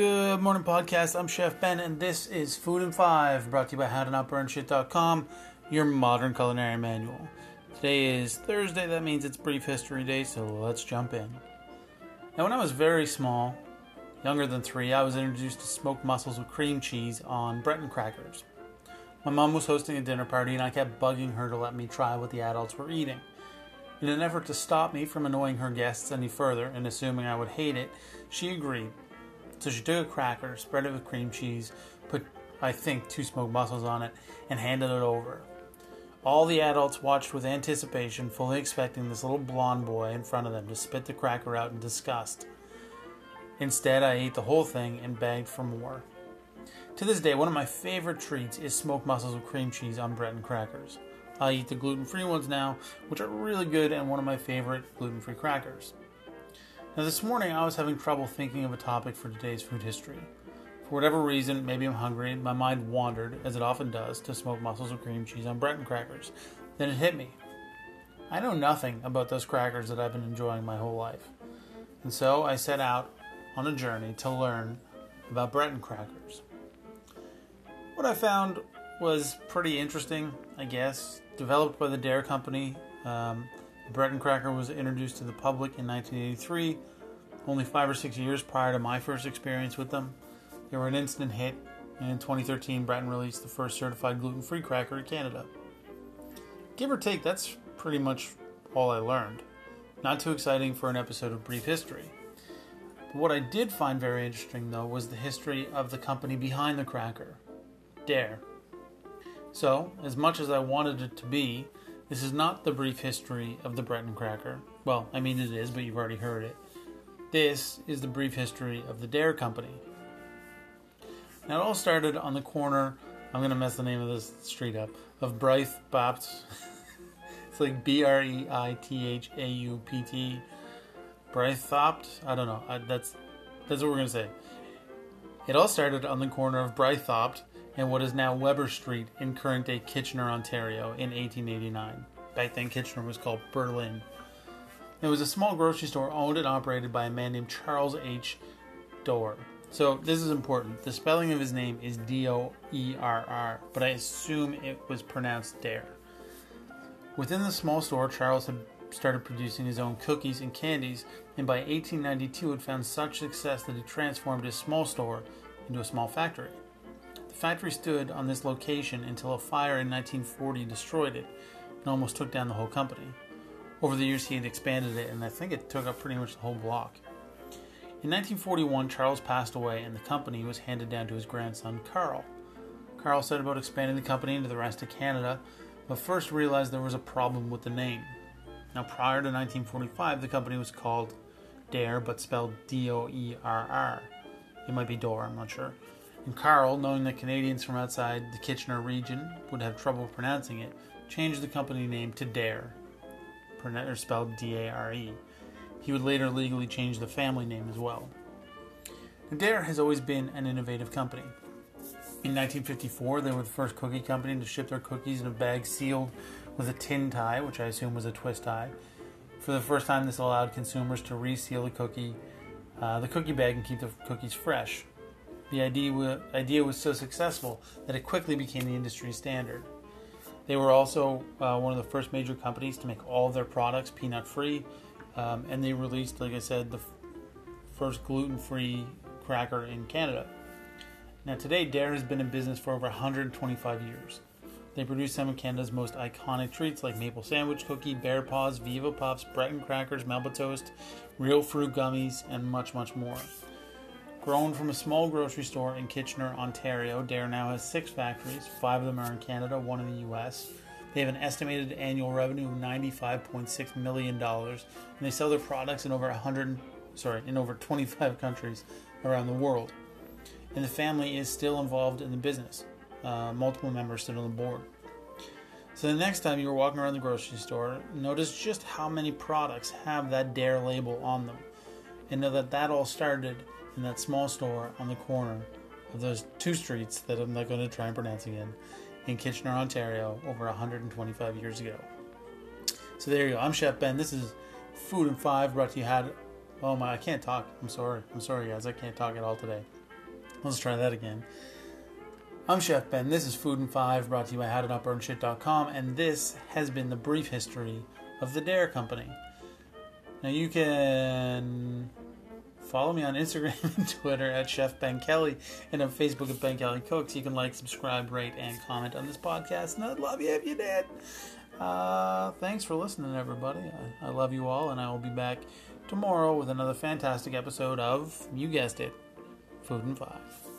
Good morning, podcast. I'm Chef Ben, and this is Food and Five, brought to you by HowToNotBurnShit.com, your modern culinary manual. Today is Thursday, that means it's Brief History Day, so let's jump in. Now, when I was very small, younger than three, I was introduced to smoked mussels with cream cheese on Breton crackers. My mom was hosting a dinner party, and I kept bugging her to let me try what the adults were eating. In an effort to stop me from annoying her guests any further and assuming I would hate it, she agreed. So she took a cracker, spread it with cream cheese, put, I think, two smoked mussels on it, and handed it over. All the adults watched with anticipation, fully expecting this little blond boy in front of them to spit the cracker out in disgust. Instead, I ate the whole thing and begged for more. To this day, one of my favorite treats is smoked mussels with cream cheese on Breton crackers. I eat the gluten free ones now, which are really good and one of my favorite gluten free crackers. Now, this morning I was having trouble thinking of a topic for today's food history. For whatever reason, maybe I'm hungry, my mind wandered, as it often does, to smoked mussels with cream cheese on Breton crackers. Then it hit me. I know nothing about those crackers that I've been enjoying my whole life. And so I set out on a journey to learn about Breton crackers. What I found was pretty interesting, I guess. Developed by the Dare Company, um, the cracker was introduced to the public in 1983, only five or six years prior to my first experience with them. They were an instant hit, and in 2013, Breton released the first certified gluten free cracker in Canada. Give or take, that's pretty much all I learned. Not too exciting for an episode of Brief History. But what I did find very interesting, though, was the history of the company behind the cracker, Dare. So, as much as I wanted it to be, this is not the brief history of the Breton cracker. Well, I mean it is, but you've already heard it. This is the brief history of the Dare Company. Now, it all started on the corner, I'm to mess the name of this street up, of Bryth Bapt. it's like B R E I T H A U P T. Brythopt? I don't know. I, that's, that's what we're to say. It all started on the corner of Brythopt and what is now Weber Street in current day Kitchener, Ontario in 1889. Back then, Kitchener was called Berlin. It was a small grocery store owned and operated by a man named Charles H. Doerr. So, this is important. The spelling of his name is D O E R R, but I assume it was pronounced Dare. Within the small store, Charles had started producing his own cookies and candies, and by 1892 had found such success that he transformed his small store into a small factory. The factory stood on this location until a fire in 1940 destroyed it and almost took down the whole company. Over the years, he had expanded it, and I think it took up pretty much the whole block. In 1941, Charles passed away, and the company was handed down to his grandson, Carl. Carl set about expanding the company into the rest of Canada, but first realized there was a problem with the name. Now, prior to 1945, the company was called Dare, but spelled D O E R R. It might be Door, I'm not sure. And Carl, knowing that Canadians from outside the Kitchener region would have trouble pronouncing it, changed the company name to Dare, or spelled D A R E. He would later legally change the family name as well. Dare has always been an innovative company. In 1954, they were the first cookie company to ship their cookies in a bag sealed with a tin tie, which I assume was a twist tie. For the first time, this allowed consumers to reseal the cookie, uh, the cookie bag, and keep the cookies fresh. The idea, was so successful that it quickly became the industry standard. They were also uh, one of the first major companies to make all their products peanut free, um, and they released, like I said, the f- first gluten free cracker in Canada. Now, today, Dare has been in business for over 125 years. They produce some of Canada's most iconic treats like maple sandwich cookie, bear paws, Viva Puffs, Breton crackers, Melba toast, real fruit gummies, and much, much more. Grown from a small grocery store in Kitchener, Ontario, Dare now has six factories. Five of them are in Canada, one in the US. They have an estimated annual revenue of $95.6 million, and they sell their products in over 100, sorry, in over 25 countries around the world. And the family is still involved in the business. Uh, multiple members sit on the board. So the next time you're walking around the grocery store, notice just how many products have that Dare label on them, and know that that all started in that small store on the corner of those two streets that I'm not going to try and pronounce again in Kitchener, Ontario, over 125 years ago. So there you go. I'm Chef Ben. This is Food and Five brought to you. Had oh my, I can't talk. I'm sorry. I'm sorry, guys. I can't talk at all today. Let's try that again. I'm Chef Ben. This is Food and Five, brought to you by HowToNotBurnShit.com, and this has been the brief history of the Dare Company. Now you can follow me on Instagram and Twitter at Chef Ben Kelly, and on Facebook at Ben Kelly Cooks. You can like, subscribe, rate, and comment on this podcast, and I'd love you if you did. Uh, thanks for listening, everybody. I, I love you all, and I will be back tomorrow with another fantastic episode of, you guessed it, Food and Five.